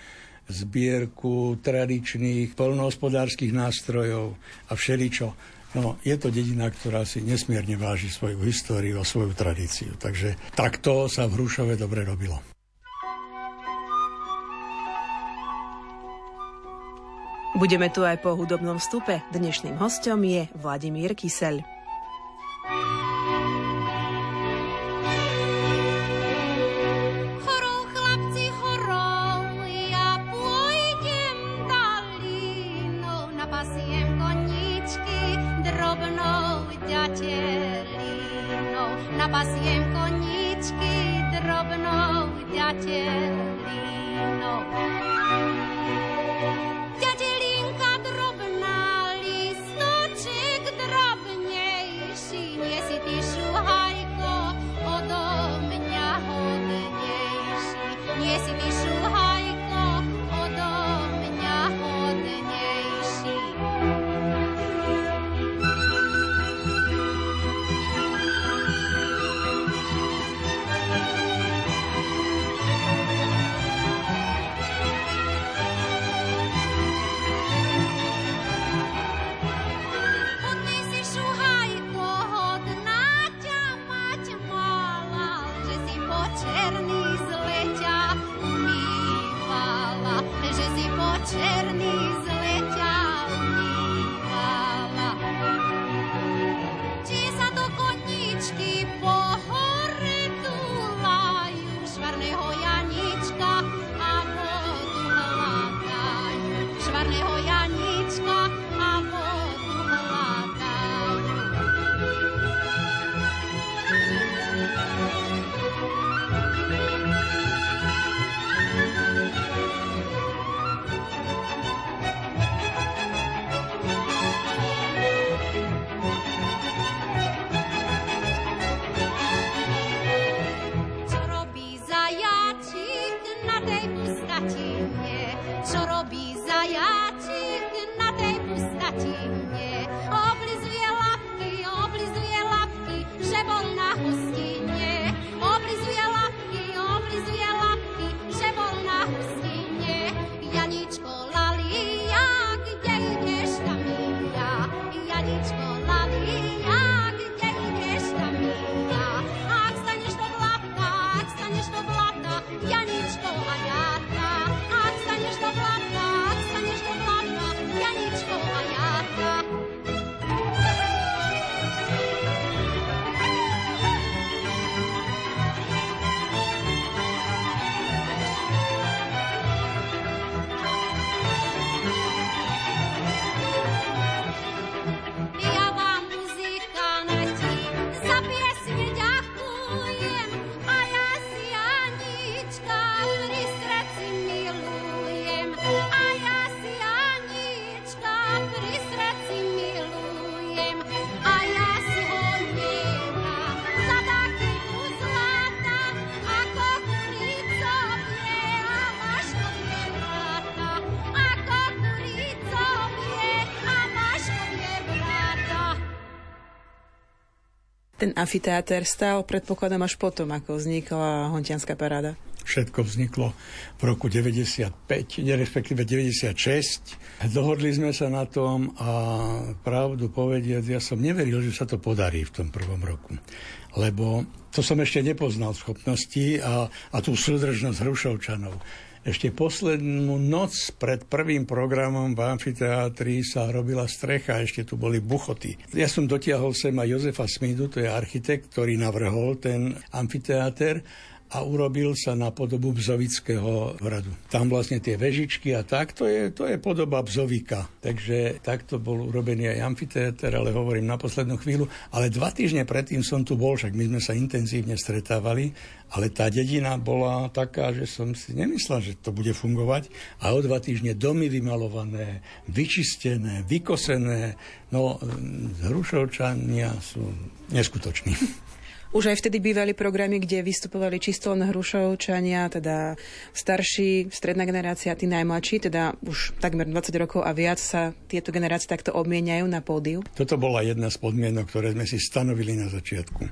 zbierku tradičných polnohospodárskych nástrojov a všeličo. No, je to dedina, ktorá si nesmierne váži svoju históriu a svoju tradíciu. Takže takto sa v Hrušove dobre robilo. Budeme tu aj po hudobnom vstupe. Dnešným hostom je Vladimír Kyseľ. napasiem koničky drobnou 女儿心里十五号 Ten amfiteáter stal, predpokladám, až potom, ako vznikla Hontianská paráda. Všetko vzniklo v roku 95, respektíve 96. Dohodli sme sa na tom a pravdu povediac, ja som neveril, že sa to podarí v tom prvom roku. Lebo to som ešte nepoznal schopnosti a, a tú súdržnosť Hrušovčanov. Ešte poslednú noc pred prvým programom v amfiteátri sa robila strecha, ešte tu boli buchoty. Ja som dotiahol sem aj Jozefa Smidu, to je architekt, ktorý navrhol ten amfiteáter a urobil sa na podobu Bzovického hradu. Tam vlastne tie vežičky a tak, to je, to je podoba Bzovika. Takže takto bol urobený aj amfiteáter, ale hovorím na poslednú chvíľu. Ale dva týždne predtým som tu bol, však my sme sa intenzívne stretávali, ale tá dedina bola taká, že som si nemyslel, že to bude fungovať. A o dva týždne domy vymalované, vyčistené, vykosené, no Hrušovčania sú neskutoční. Už aj vtedy bývali programy, kde vystupovali čisto len hrušovčania, teda starší, stredná generácia, tí najmladší, teda už takmer 20 rokov a viac sa tieto generácie takto obmieniajú na pódiu? Toto bola jedna z podmienok, ktoré sme si stanovili na začiatku.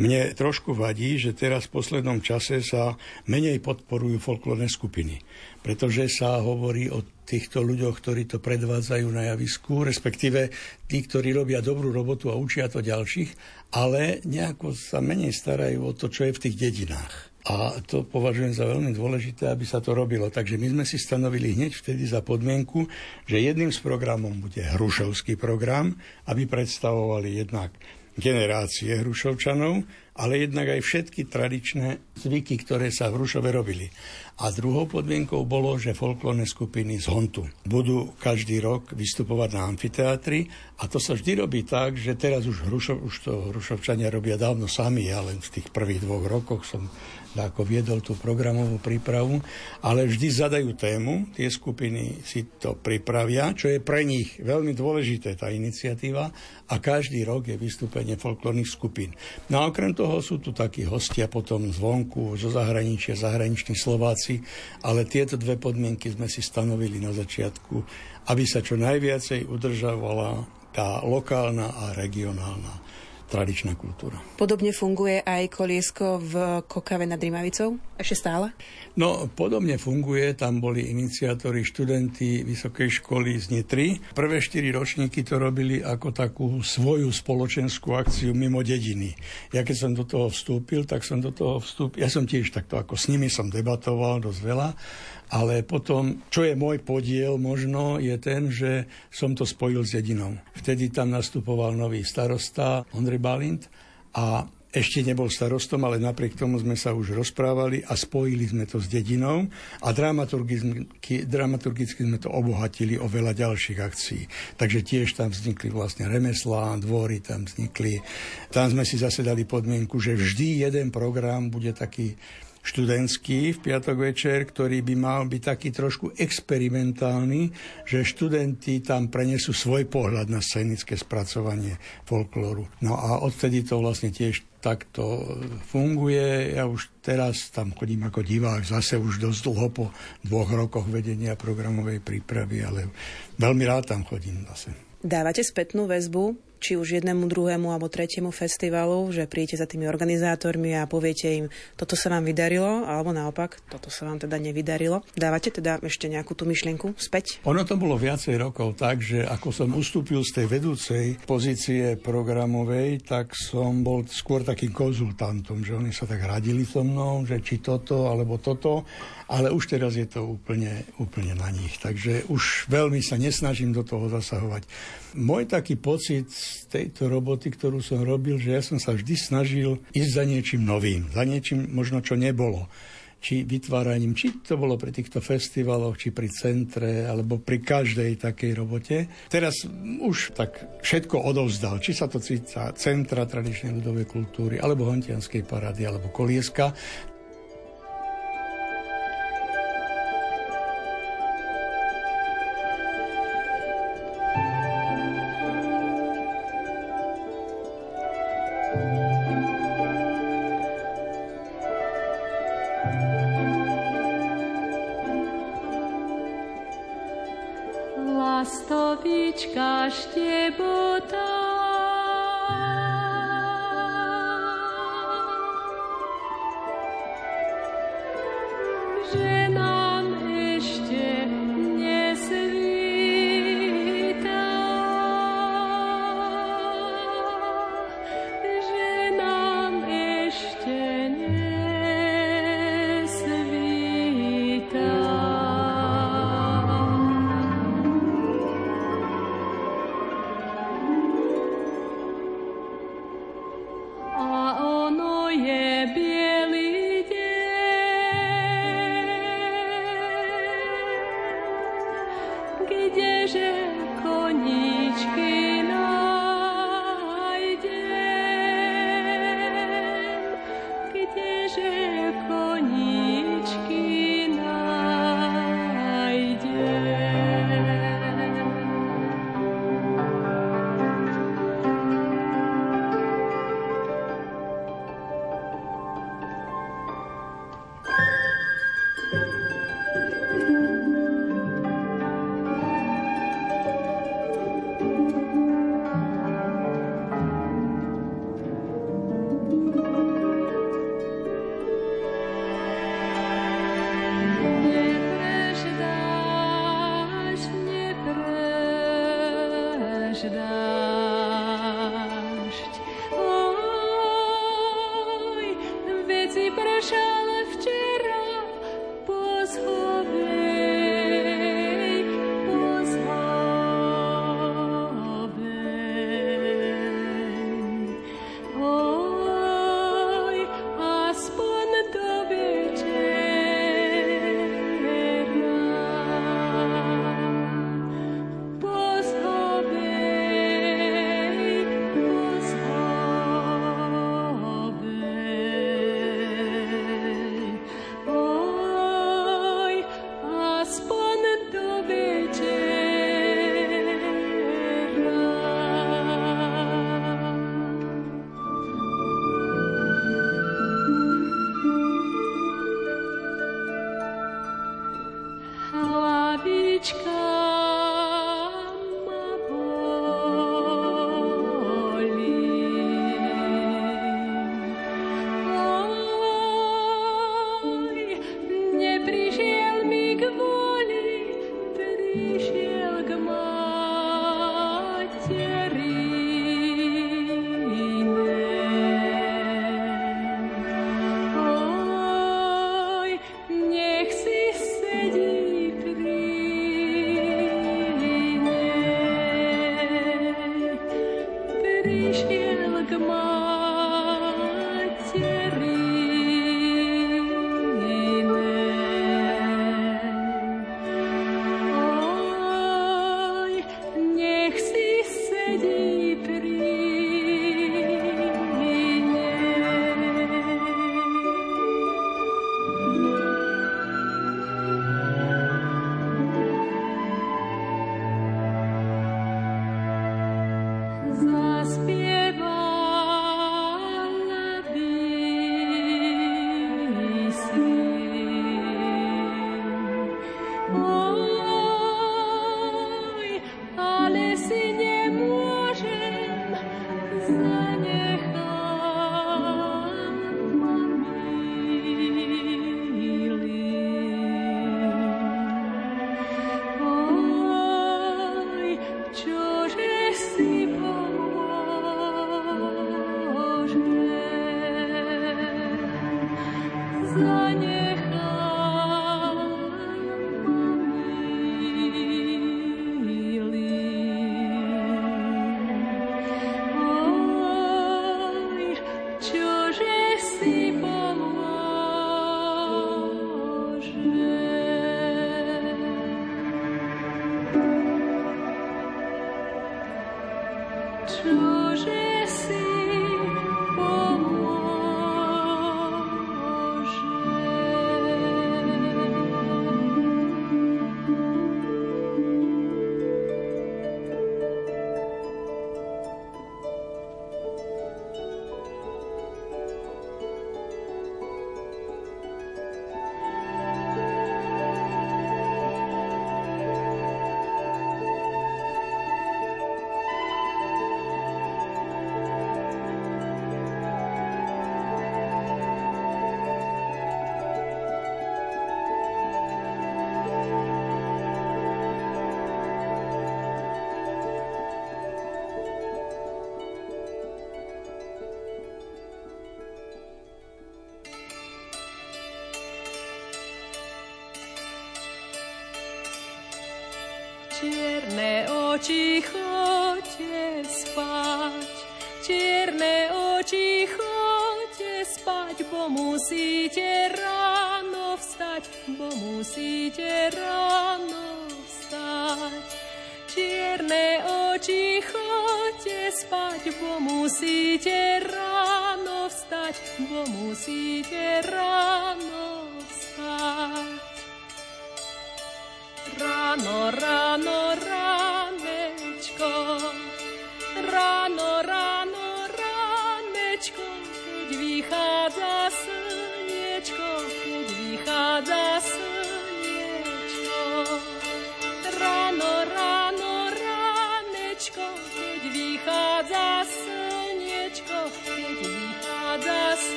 Mne trošku vadí, že teraz v poslednom čase sa menej podporujú folklórne skupiny pretože sa hovorí o týchto ľuďoch, ktorí to predvádzajú na javisku, respektíve tí, ktorí robia dobrú robotu a učia to ďalších, ale nejako sa menej starajú o to, čo je v tých dedinách. A to považujem za veľmi dôležité, aby sa to robilo. Takže my sme si stanovili hneď vtedy za podmienku, že jedným z programov bude Hrušovský program, aby predstavovali jednak generácie Hrušovčanov, ale jednak aj všetky tradičné zvyky, ktoré sa v Hrušove robili. A druhou podmienkou bolo, že folklórne skupiny z Hontu budú každý rok vystupovať na amfiteátri a to sa vždy robí tak, že teraz už, Hrušov, už to Hrušovčania robia dávno sami, ja len v tých prvých dvoch rokoch som ako viedol tú programovú prípravu, ale vždy zadajú tému, tie skupiny si to pripravia, čo je pre nich veľmi dôležité, tá iniciatíva a každý rok je vystúpenie folklórnych skupín. No a okrem toho sú tu takí hostia potom zvonku, zo zahraničia, zahraniční Slováci, ale tieto dve podmienky sme si stanovili na začiatku, aby sa čo najviacej udržovala tá lokálna a regionálna tradičná kultúra. Podobne funguje aj koliesko v Kokave nad Rimavicou? Ešte stále? No, podobne funguje. Tam boli iniciátori študenti Vysokej školy z Nitry. Prvé štyri ročníky to robili ako takú svoju spoločenskú akciu mimo dediny. Ja keď som do toho vstúpil, tak som do toho vstúpil. Ja som tiež takto ako s nimi som debatoval dosť veľa ale potom, čo je môj podiel možno, je ten, že som to spojil s jedinou. Vtedy tam nastupoval nový starosta Ondrej Balint a ešte nebol starostom, ale napriek tomu sme sa už rozprávali a spojili sme to s dedinou a dramaturgicky, dramaturgicky sme to obohatili o veľa ďalších akcií. Takže tiež tam vznikli vlastne remeslá, dvory tam vznikli. Tam sme si zase dali podmienku, že vždy jeden program bude taký študentský v piatok večer, ktorý by mal byť taký trošku experimentálny, že študenti tam prenesú svoj pohľad na scenické spracovanie folklóru. No a odtedy to vlastne tiež takto funguje. Ja už teraz tam chodím ako divák, zase už dosť dlho po dvoch rokoch vedenia programovej prípravy, ale veľmi rád tam chodím zase. Dávate spätnú väzbu či už jednému, druhému alebo tretiemu festivalu, že príjete za tými organizátormi a poviete im, toto sa vám vydarilo, alebo naopak, toto sa vám teda nevydarilo. Dávate teda ešte nejakú tú myšlienku späť? Ono to bolo viacej rokov tak, že ako som ustúpil z tej vedúcej pozície programovej, tak som bol skôr takým konzultantom, že oni sa tak radili so mnou, že či toto alebo toto ale už teraz je to úplne, úplne na nich. Takže už veľmi sa nesnažím do toho zasahovať. Môj taký pocit z tejto roboty, ktorú som robil, že ja som sa vždy snažil ísť za niečím novým, za niečím možno, čo nebolo či vytváraním, či to bolo pri týchto festivaloch, či pri centre, alebo pri každej takej robote. Teraz už tak všetko odovzdal, či sa to cíta centra tradičnej ľudovej kultúry, alebo hontianskej parády, alebo kolieska. Lastovička štebota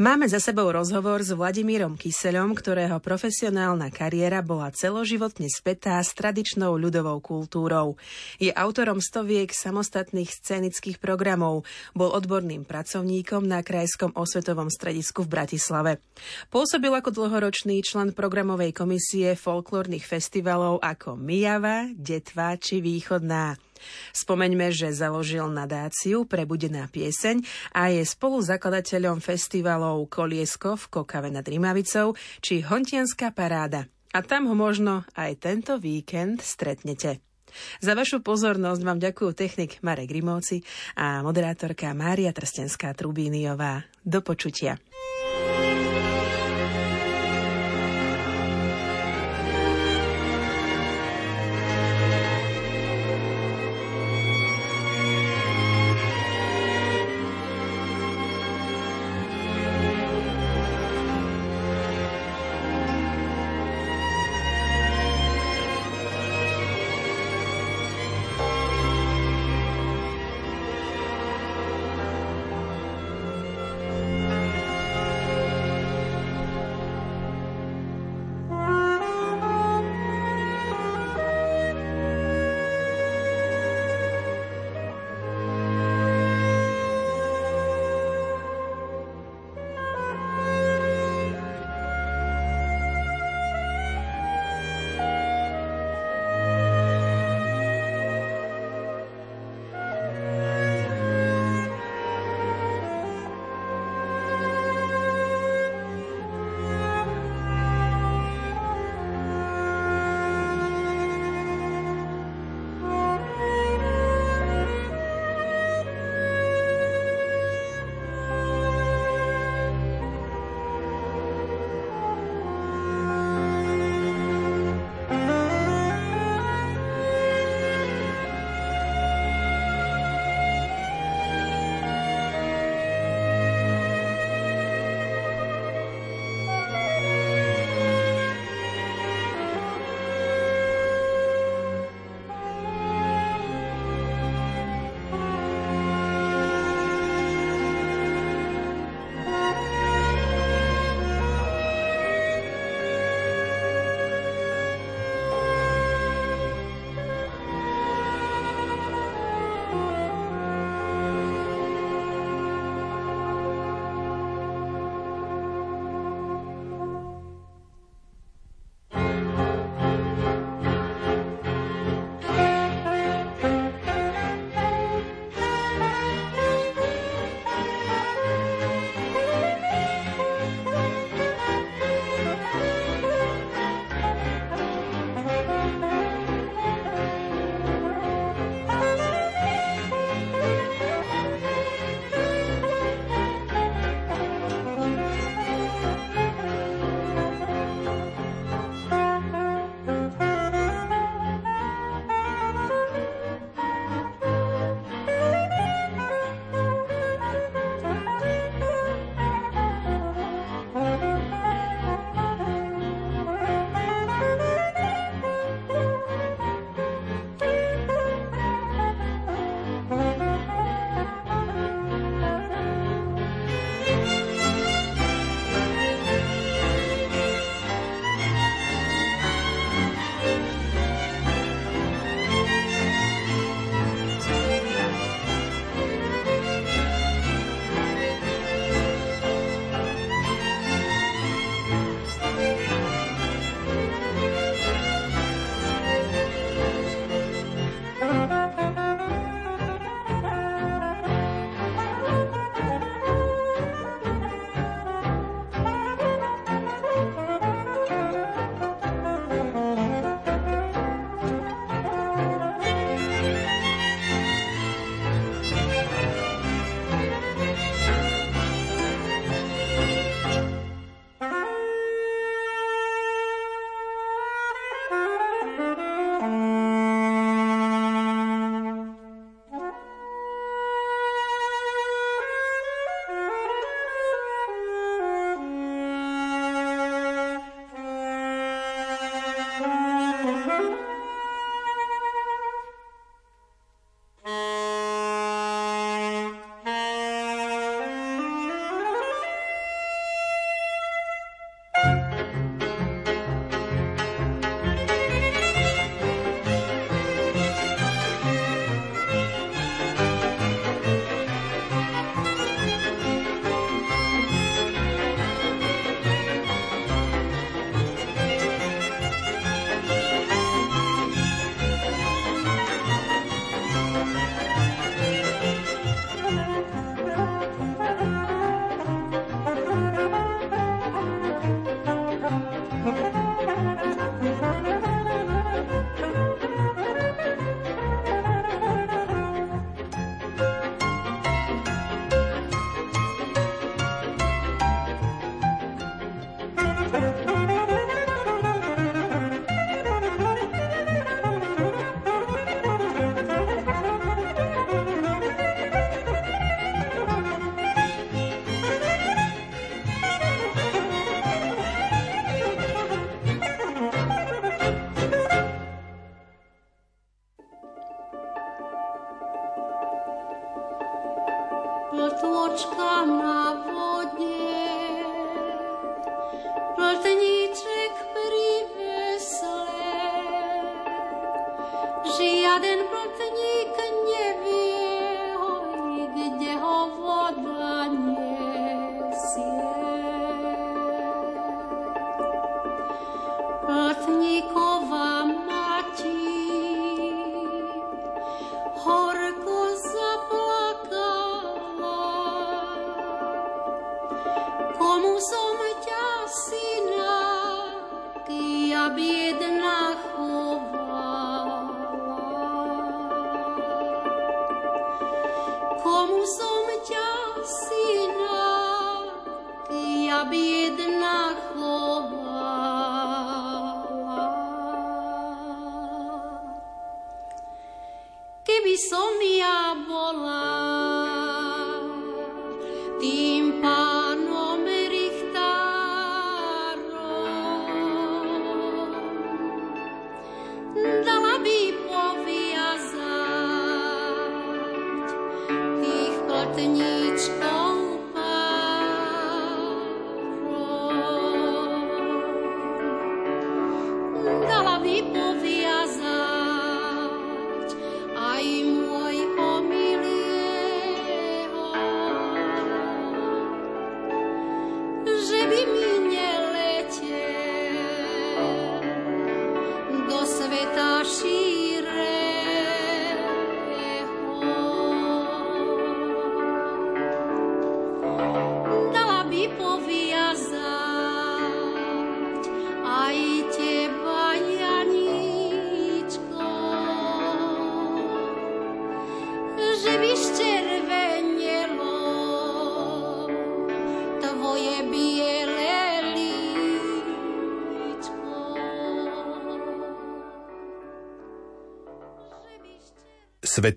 Máme za sebou rozhovor s Vladimírom Kyselom, ktorého profesionálna kariéra bola celoživotne spätá s tradičnou ľudovou kultúrou. Je autorom stoviek samostatných scénických programov, bol odborným pracovníkom na Krajskom osvetovom stredisku v Bratislave. Pôsobil ako dlhoročný člen programovej komisie folklórnych festivalov ako Mijava, Detva či Východná. Spomeňme, že založil nadáciu Prebudená pieseň a je spoluzakladateľom festivalov Koliesko v Kokave nad Rimavicou či Hontianská paráda. A tam ho možno aj tento víkend stretnete. Za vašu pozornosť vám ďakujú technik Marek Grimovci a moderátorka Mária Trstenská-Trubíniová. Do počutia.